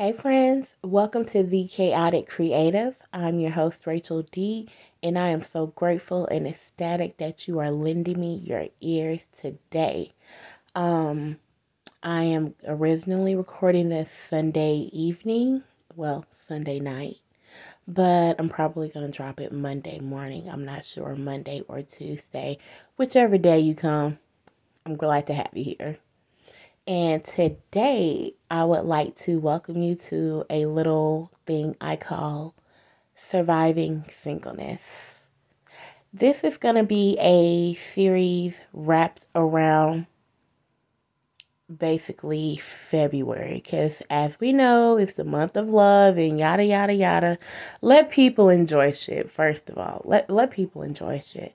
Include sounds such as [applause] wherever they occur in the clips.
Hey, friends, welcome to The Chaotic Creative. I'm your host, Rachel D, and I am so grateful and ecstatic that you are lending me your ears today. Um, I am originally recording this Sunday evening, well, Sunday night, but I'm probably going to drop it Monday morning. I'm not sure, Monday or Tuesday, whichever day you come. I'm glad to have you here. And today I would like to welcome you to a little thing I call surviving singleness. This is going to be a series wrapped around basically February because as we know it's the month of love and yada yada yada. Let people enjoy shit first of all. Let let people enjoy shit.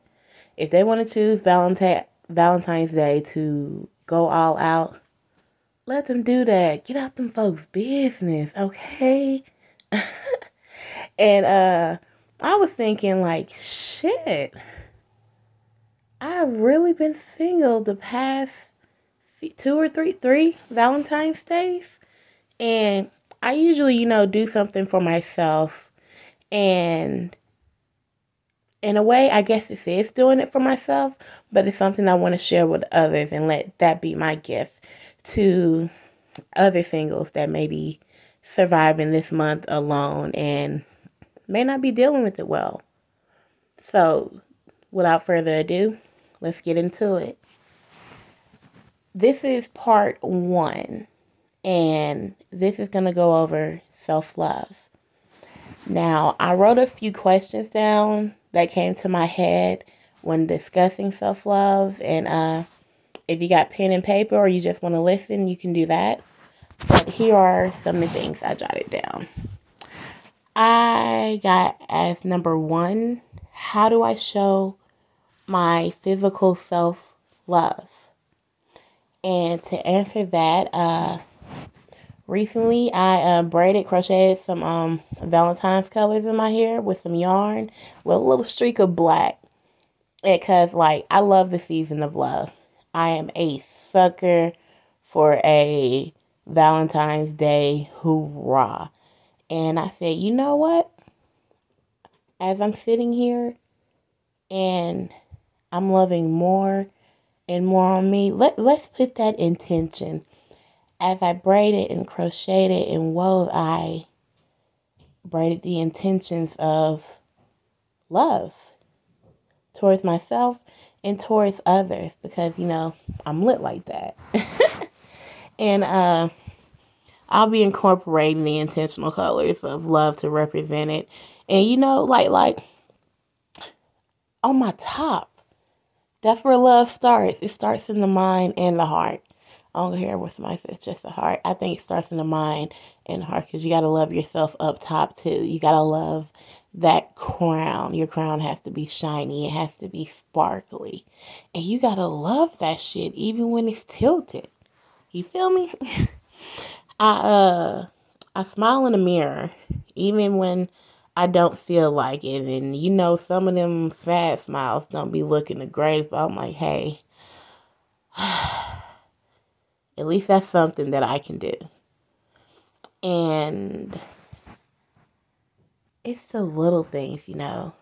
If they want to choose Valentine Valentine's Day to go all out let them do that. Get out them folks' business, okay? [laughs] and uh I was thinking like shit. I've really been single the past two or three three Valentine's days. And I usually, you know, do something for myself and in a way, I guess it is doing it for myself, but it's something I want to share with others and let that be my gift to other singles that may be surviving this month alone and may not be dealing with it well. So, without further ado, let's get into it. This is part one, and this is going to go over self love. Now, I wrote a few questions down that came to my head when discussing self love, and uh, if you got pen and paper or you just want to listen, you can do that. But here are some of the things I jotted down. I got as number one, how do I show my physical self love? And to answer that, uh, recently I uh, braided, crocheted some um, Valentine's colors in my hair with some yarn with a little streak of black. Because, like, I love the season of love. I am a sucker for a Valentine's Day hoorah. And I said, you know what? As I'm sitting here and I'm loving more and more on me, let, let's put that intention. As I braided and crocheted and wove, I braided the intentions of love towards myself and towards others because you know I'm lit like that. [laughs] and uh, I'll be incorporating the intentional colors of love to represent it. And you know, like like on my top, that's where love starts. It starts in the mind and the heart. I don't care what somebody says, it's just the heart. I think it starts in the mind and heart because you got to love yourself up top too. You got to love that crown. Your crown has to be shiny, it has to be sparkly. And you gotta love that shit even when it's tilted. You feel me? [laughs] I uh I smile in the mirror even when I don't feel like it. And you know, some of them fat smiles don't be looking the greatest, but I'm like, hey, [sighs] at least that's something that I can do. And it's the little things, you know,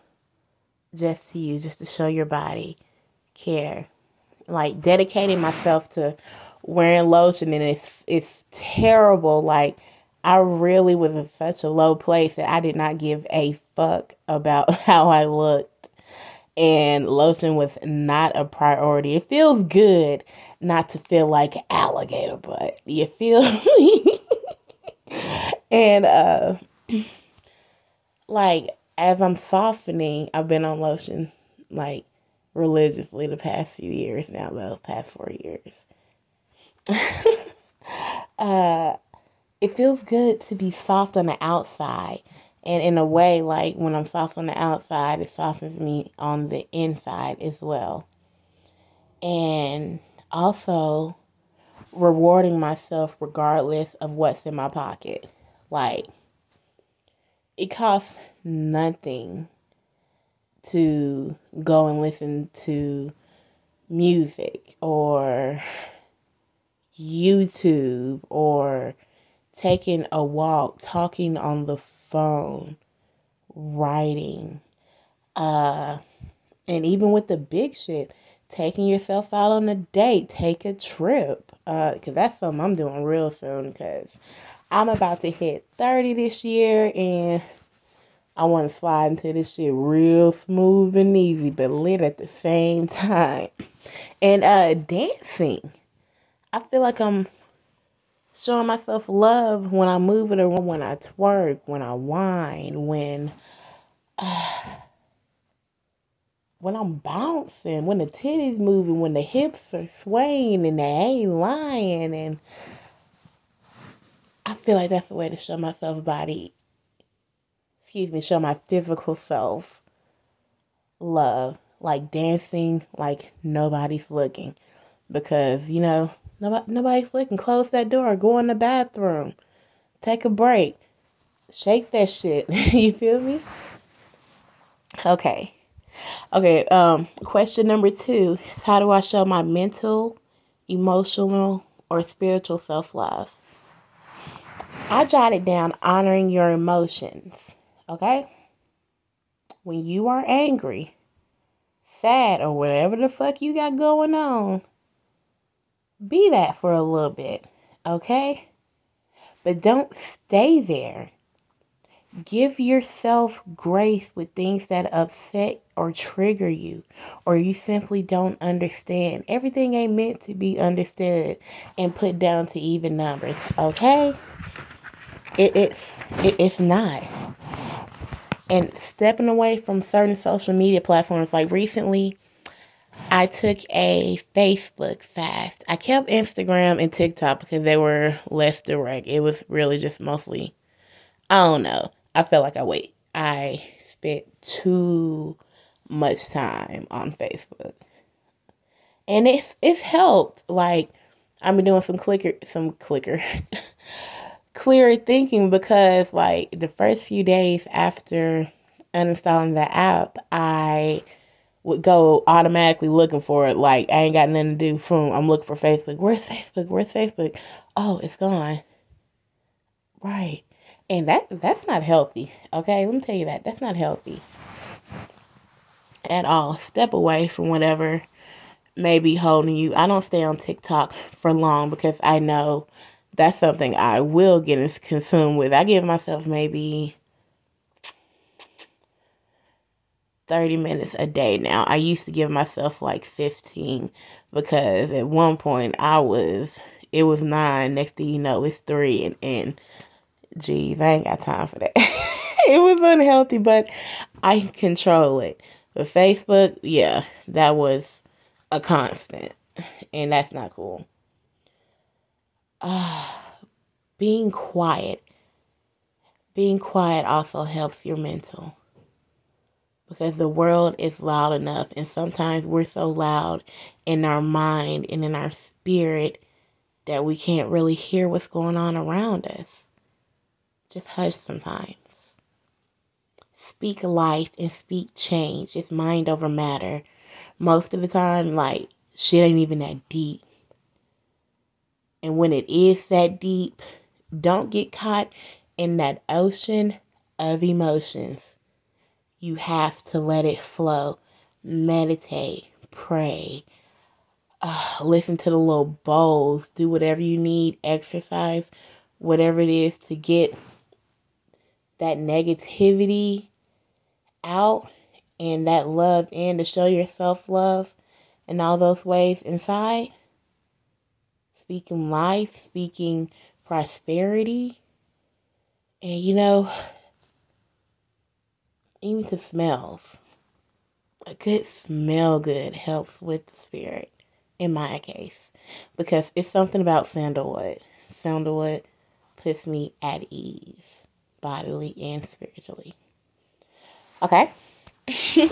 just to you, just to show your body care. Like dedicating myself to wearing lotion and it's it's terrible. Like I really was in such a low place that I did not give a fuck about [laughs] how I looked. And lotion was not a priority. It feels good not to feel like alligator butt. You feel [laughs] me? and uh [clears throat] like as I'm softening, I've been on lotion like religiously the past few years now, though, past four years. [laughs] uh, it feels good to be soft on the outside. And in a way, like when I'm soft on the outside, it softens me on the inside as well. And also rewarding myself regardless of what's in my pocket. Like, it costs nothing to go and listen to music or YouTube or taking a walk, talking on the phone, writing, uh, and even with the big shit, taking yourself out on a date, take a trip, uh, cause that's something I'm doing real soon, cause I'm about to hit 30 this year, and I want to slide into this shit real smooth and easy, but lit at the same time. And uh, dancing, I feel like I'm showing myself love when I move it around, when I twerk, when I whine, when uh, [sighs] when I'm bouncing, when the titties moving, when the hips are swaying and they ain't lying, and I feel like that's the way to show myself body. Excuse me, show my physical self love, like dancing, like nobody's looking, because you know Nobody, nobody's looking. Close that door. Go in the bathroom. Take a break. Shake that shit. [laughs] you feel me? Okay. Okay. Um, question number two is how do I show my mental, emotional, or spiritual self love? I jotted down honoring your emotions. Okay? When you are angry, sad, or whatever the fuck you got going on, be that for a little bit, okay? But don't stay there. Give yourself grace with things that upset or trigger you, or you simply don't understand. Everything ain't meant to be understood and put down to even numbers, okay? It, it's it, it's not. And stepping away from certain social media platforms, like recently, I took a Facebook fast. I kept Instagram and TikTok because they were less direct. It was really just mostly, I don't know. I felt like I wait. I spent too much time on Facebook, and it's it's helped. Like I've been doing some clicker, some clicker, [laughs] clearer thinking because like the first few days after uninstalling the app, I would go automatically looking for it. Like I ain't got nothing to do. From I'm looking for Facebook. Where's Facebook? Where's Facebook? Oh, it's gone. Right. And that that's not healthy. Okay, let me tell you that. That's not healthy at all. Step away from whatever may be holding you. I don't stay on TikTok for long because I know that's something I will get consumed with. I give myself maybe 30 minutes a day now. I used to give myself like 15 because at one point I was, it was nine. Next thing you know, it's three. And, and geez, I ain't got time for that. [laughs] it was unhealthy, but I control it. But Facebook, yeah, that was a constant. And that's not cool. Uh, [sighs] being quiet. Being quiet also helps your mental because the world is loud enough and sometimes we're so loud in our mind and in our spirit that we can't really hear what's going on around us. Just hush sometimes. Speak life and speak change. It's mind over matter. Most of the time, like, shit ain't even that deep. And when it is that deep, don't get caught in that ocean of emotions you have to let it flow. Meditate, pray, uh, listen to the little bowls, do whatever you need, exercise, whatever it is to get that negativity out and that love in to show yourself love in all those ways inside. Speaking life, speaking prosperity. And you know, even to smells. A good smell good helps with the spirit, in my case, because it's something about sandalwood. Sandalwood puts me at ease, bodily and spiritually. Okay. [laughs]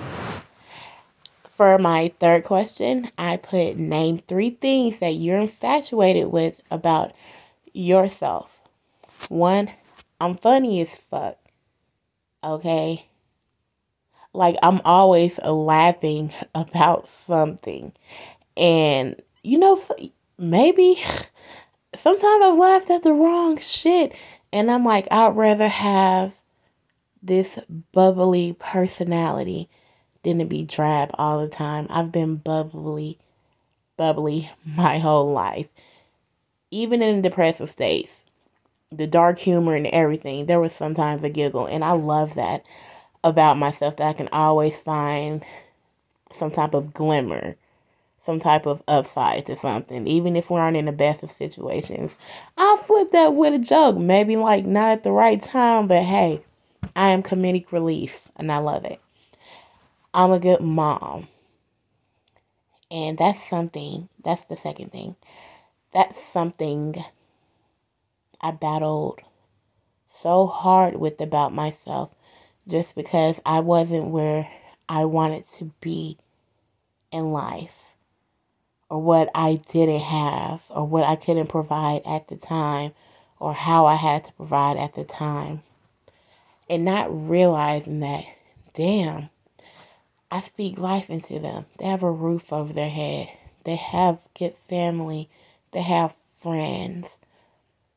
For my third question, I put name three things that you're infatuated with about yourself. One, I'm funny as fuck. Okay like I'm always laughing [laughs] about something. And you know maybe [laughs] sometimes I've laughed at the wrong shit. And I'm like, I'd rather have this bubbly personality than to be drab all the time. I've been bubbly, bubbly [laughs] my whole life. Even in depressive states, the dark humor and everything, there was sometimes a giggle. And I love that about myself that I can always find some type of glimmer some type of upside to something, even if we aren't in the best of situations. I'll flip that with a joke, maybe like not at the right time, but hey, I am comedic relief and I love it. I'm a good mom. And that's something, that's the second thing. That's something I battled so hard with about myself just because I wasn't where I wanted to be in life or what I didn't have or what I couldn't provide at the time or how I had to provide at the time. And not realizing that, damn, I speak life into them. They have a roof over their head. They have good family. They have friends.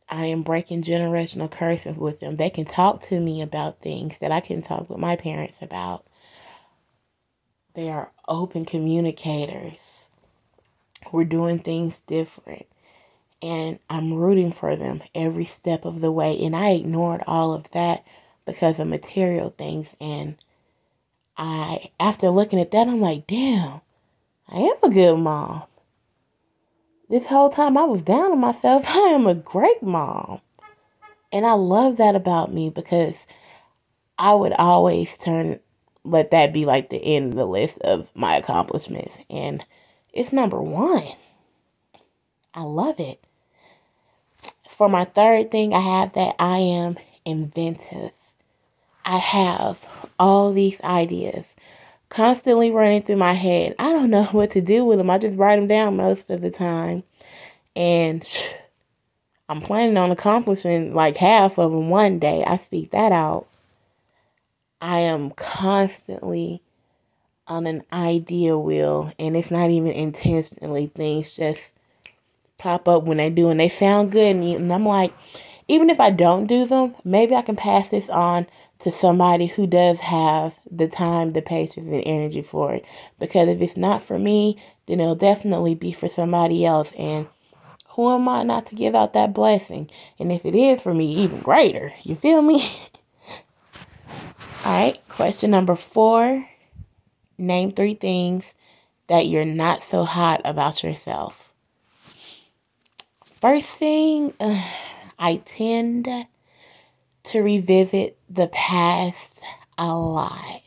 I am breaking generational curses with them. They can talk to me about things that I can talk with my parents about. They are open communicators. We're doing things different. And I'm rooting for them every step of the way. And I ignored all of that because of material things. And I, after looking at that, I'm like, damn, I am a good mom. This whole time I was down on myself. [laughs] I am a great mom. And I love that about me because I would always turn, let that be like the end of the list of my accomplishments. And it's number one. I love it. For my third thing, I have that I am inventive. I have all these ideas constantly running through my head. I don't [laughs] know what to do with them. I just write them down most of the time. And [sighs] I'm planning on accomplishing like half of them one day. I speak that out. I am constantly on an idea wheel and it's not even intentionally things just pop up when they do and they sound good and I'm like even if I don't do them maybe I can pass this on to somebody who does have the time the patience and energy for it. Because if it's not for me then it'll definitely be for somebody else and who am I not to give out that blessing? And if it is for me even greater. You feel me? [laughs] All right question number four Name three things that you're not so hot about yourself. First thing, uh, [sighs] I tend to revisit the past a lot.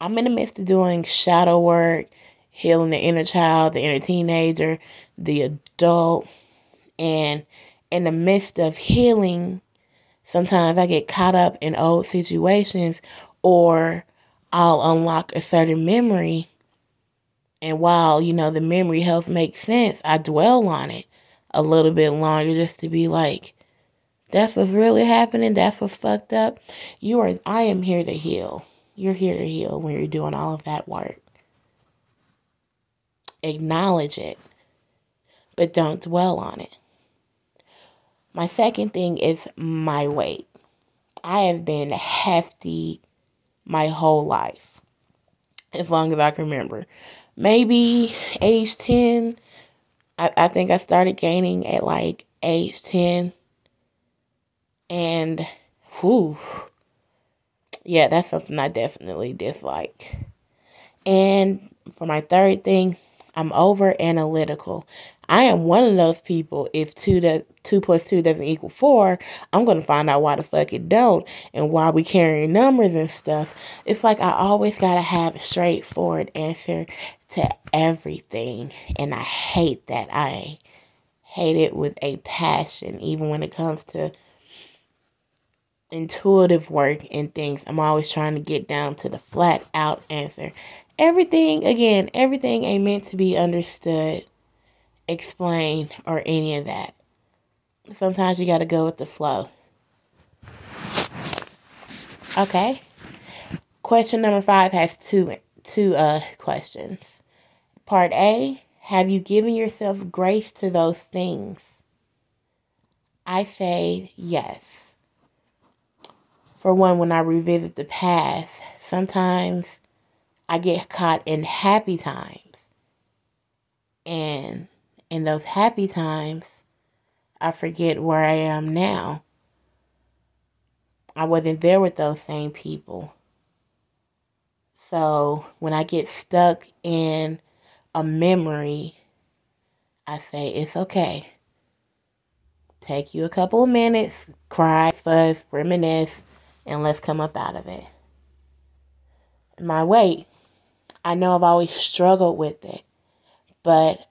I'm in the midst of doing shadow work, healing the inner child, the inner teenager, the adult, and in the midst of healing, sometimes I get caught up in old situations or I'll unlock a certain memory. And while, you know, the memory helps make sense, I dwell on it a little bit longer just to be like, that's what's really happening. That's what's fucked up. You are, I am here to heal. You're here to heal when you're doing all of that work. Acknowledge it, but don't dwell on it. My second thing is my weight. I have been hefty my whole life, as long as I can remember. Maybe age 10, I, I think I started gaining at like age 10. And, whew, yeah, that's something I definitely dislike. And for my third thing, I'm over analytical. I am one of those people. If two that two plus two doesn't equal four, I'm gonna find out why the fuck it don't and why we carrying numbers and stuff. It's like I always gotta have a straightforward answer to everything, and I hate that. I hate it with a passion, even when it comes to intuitive work and things. I'm always trying to get down to the flat out answer. Everything, again, everything ain't meant to be understood explain or any of that. Sometimes you got to go with the flow. Okay. Question number 5 has two two uh questions. Part A, Have you given yourself grace to those things? I say yes. For one, when I revisit the past, sometimes I get caught in happy times. And in those happy times, I forget where I am now. I wasn't there with those same people. So when I get stuck in a memory, I say, it's okay. Take you a couple of minutes, cry, fuss, reminisce, and let's come up out of it. My weight, I know I've always struggled with it, but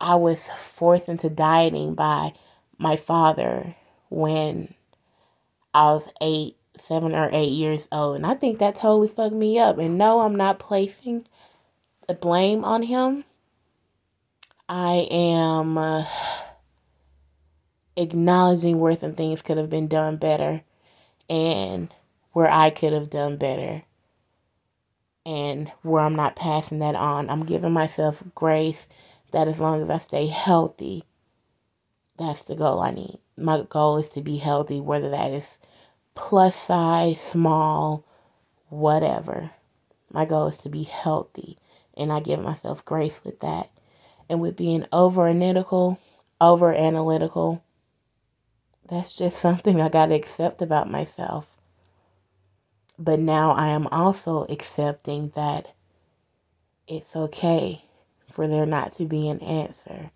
I was forced into dieting by my father when I was eight, seven or eight years old. And I think that totally fucked me up. And no, I'm not placing the blame on him. I am uh, acknowledging where some things could have been done better and where I could have done better and where I'm not passing that on. I'm giving myself grace that as long as I stay healthy, that's the goal I need. My goal is to be healthy, whether that is plus size, small, whatever. My goal is to be healthy, and I give myself grace with that. And with being over analytical, over analytical, that's just [laughs] something I got to accept about myself. But now I am also accepting that it's okay for there not to be an answer.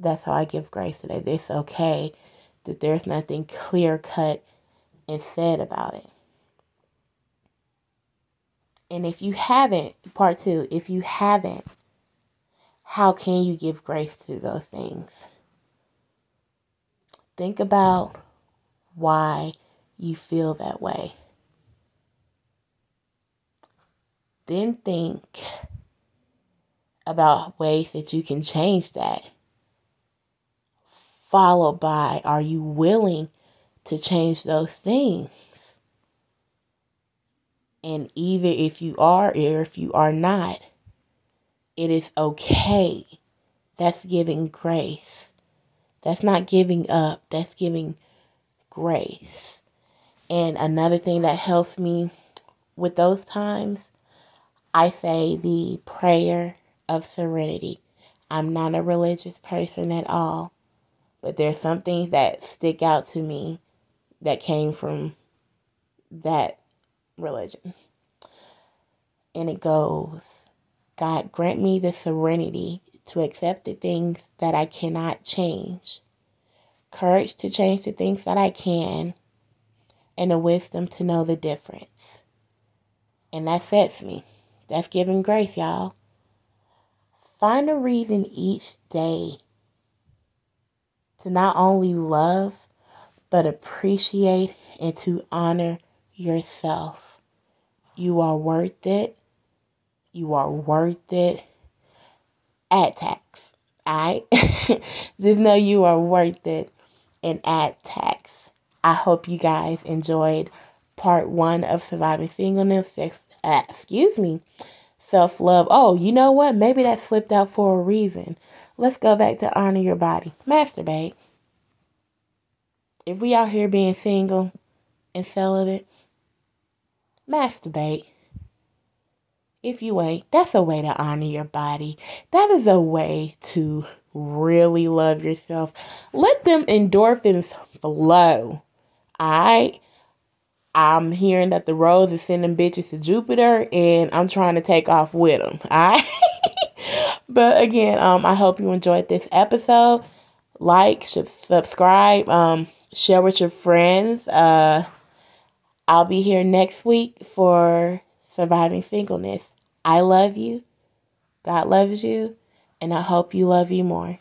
That's how I give grace today. It's okay that there's nothing clear cut and said about it. And if you haven't, part two, if you haven't, how can you give grace to those things? Think about why you feel that way. Then think about ways that you can change that. Followed by, are you willing to change those things? And either if you are or if you are not, it is okay. That's giving grace. That's not giving up, that's giving grace. And another thing that helps me with those times, I say the prayer of serenity. I'm not a religious person at all, but there's some things that stick out to me that came from that religion. And it goes, God, grant me the serenity to accept the things that I cannot change, courage to change the things that I can, and the wisdom to know the difference. And that sets me. That's giving grace, y'all. Find a reason each day to not only love, but appreciate and to honor yourself. You are worth it. You are worth it. Add tax. Alright? [laughs] Just know you are worth it and add tax. I hope you guys enjoyed part one of surviving singleness. Uh, excuse me self love. Oh, you know what? Maybe that slipped out for a reason. Let's go back to honor your body. Masturbate. If we out here being single and celibate, masturbate. If you ain't, that's a way to honor your body. That is a way to really love yourself. Let them endorphins flow. Alright? I'm hearing that the rose is sending bitches to Jupiter, and I'm trying to take off with them. [laughs] Alright. but again, um, I hope you enjoyed this episode. Like, subscribe, um, share with your friends. Uh, I'll be here next week for surviving singleness. I love you. God loves you, and I hope you love you more.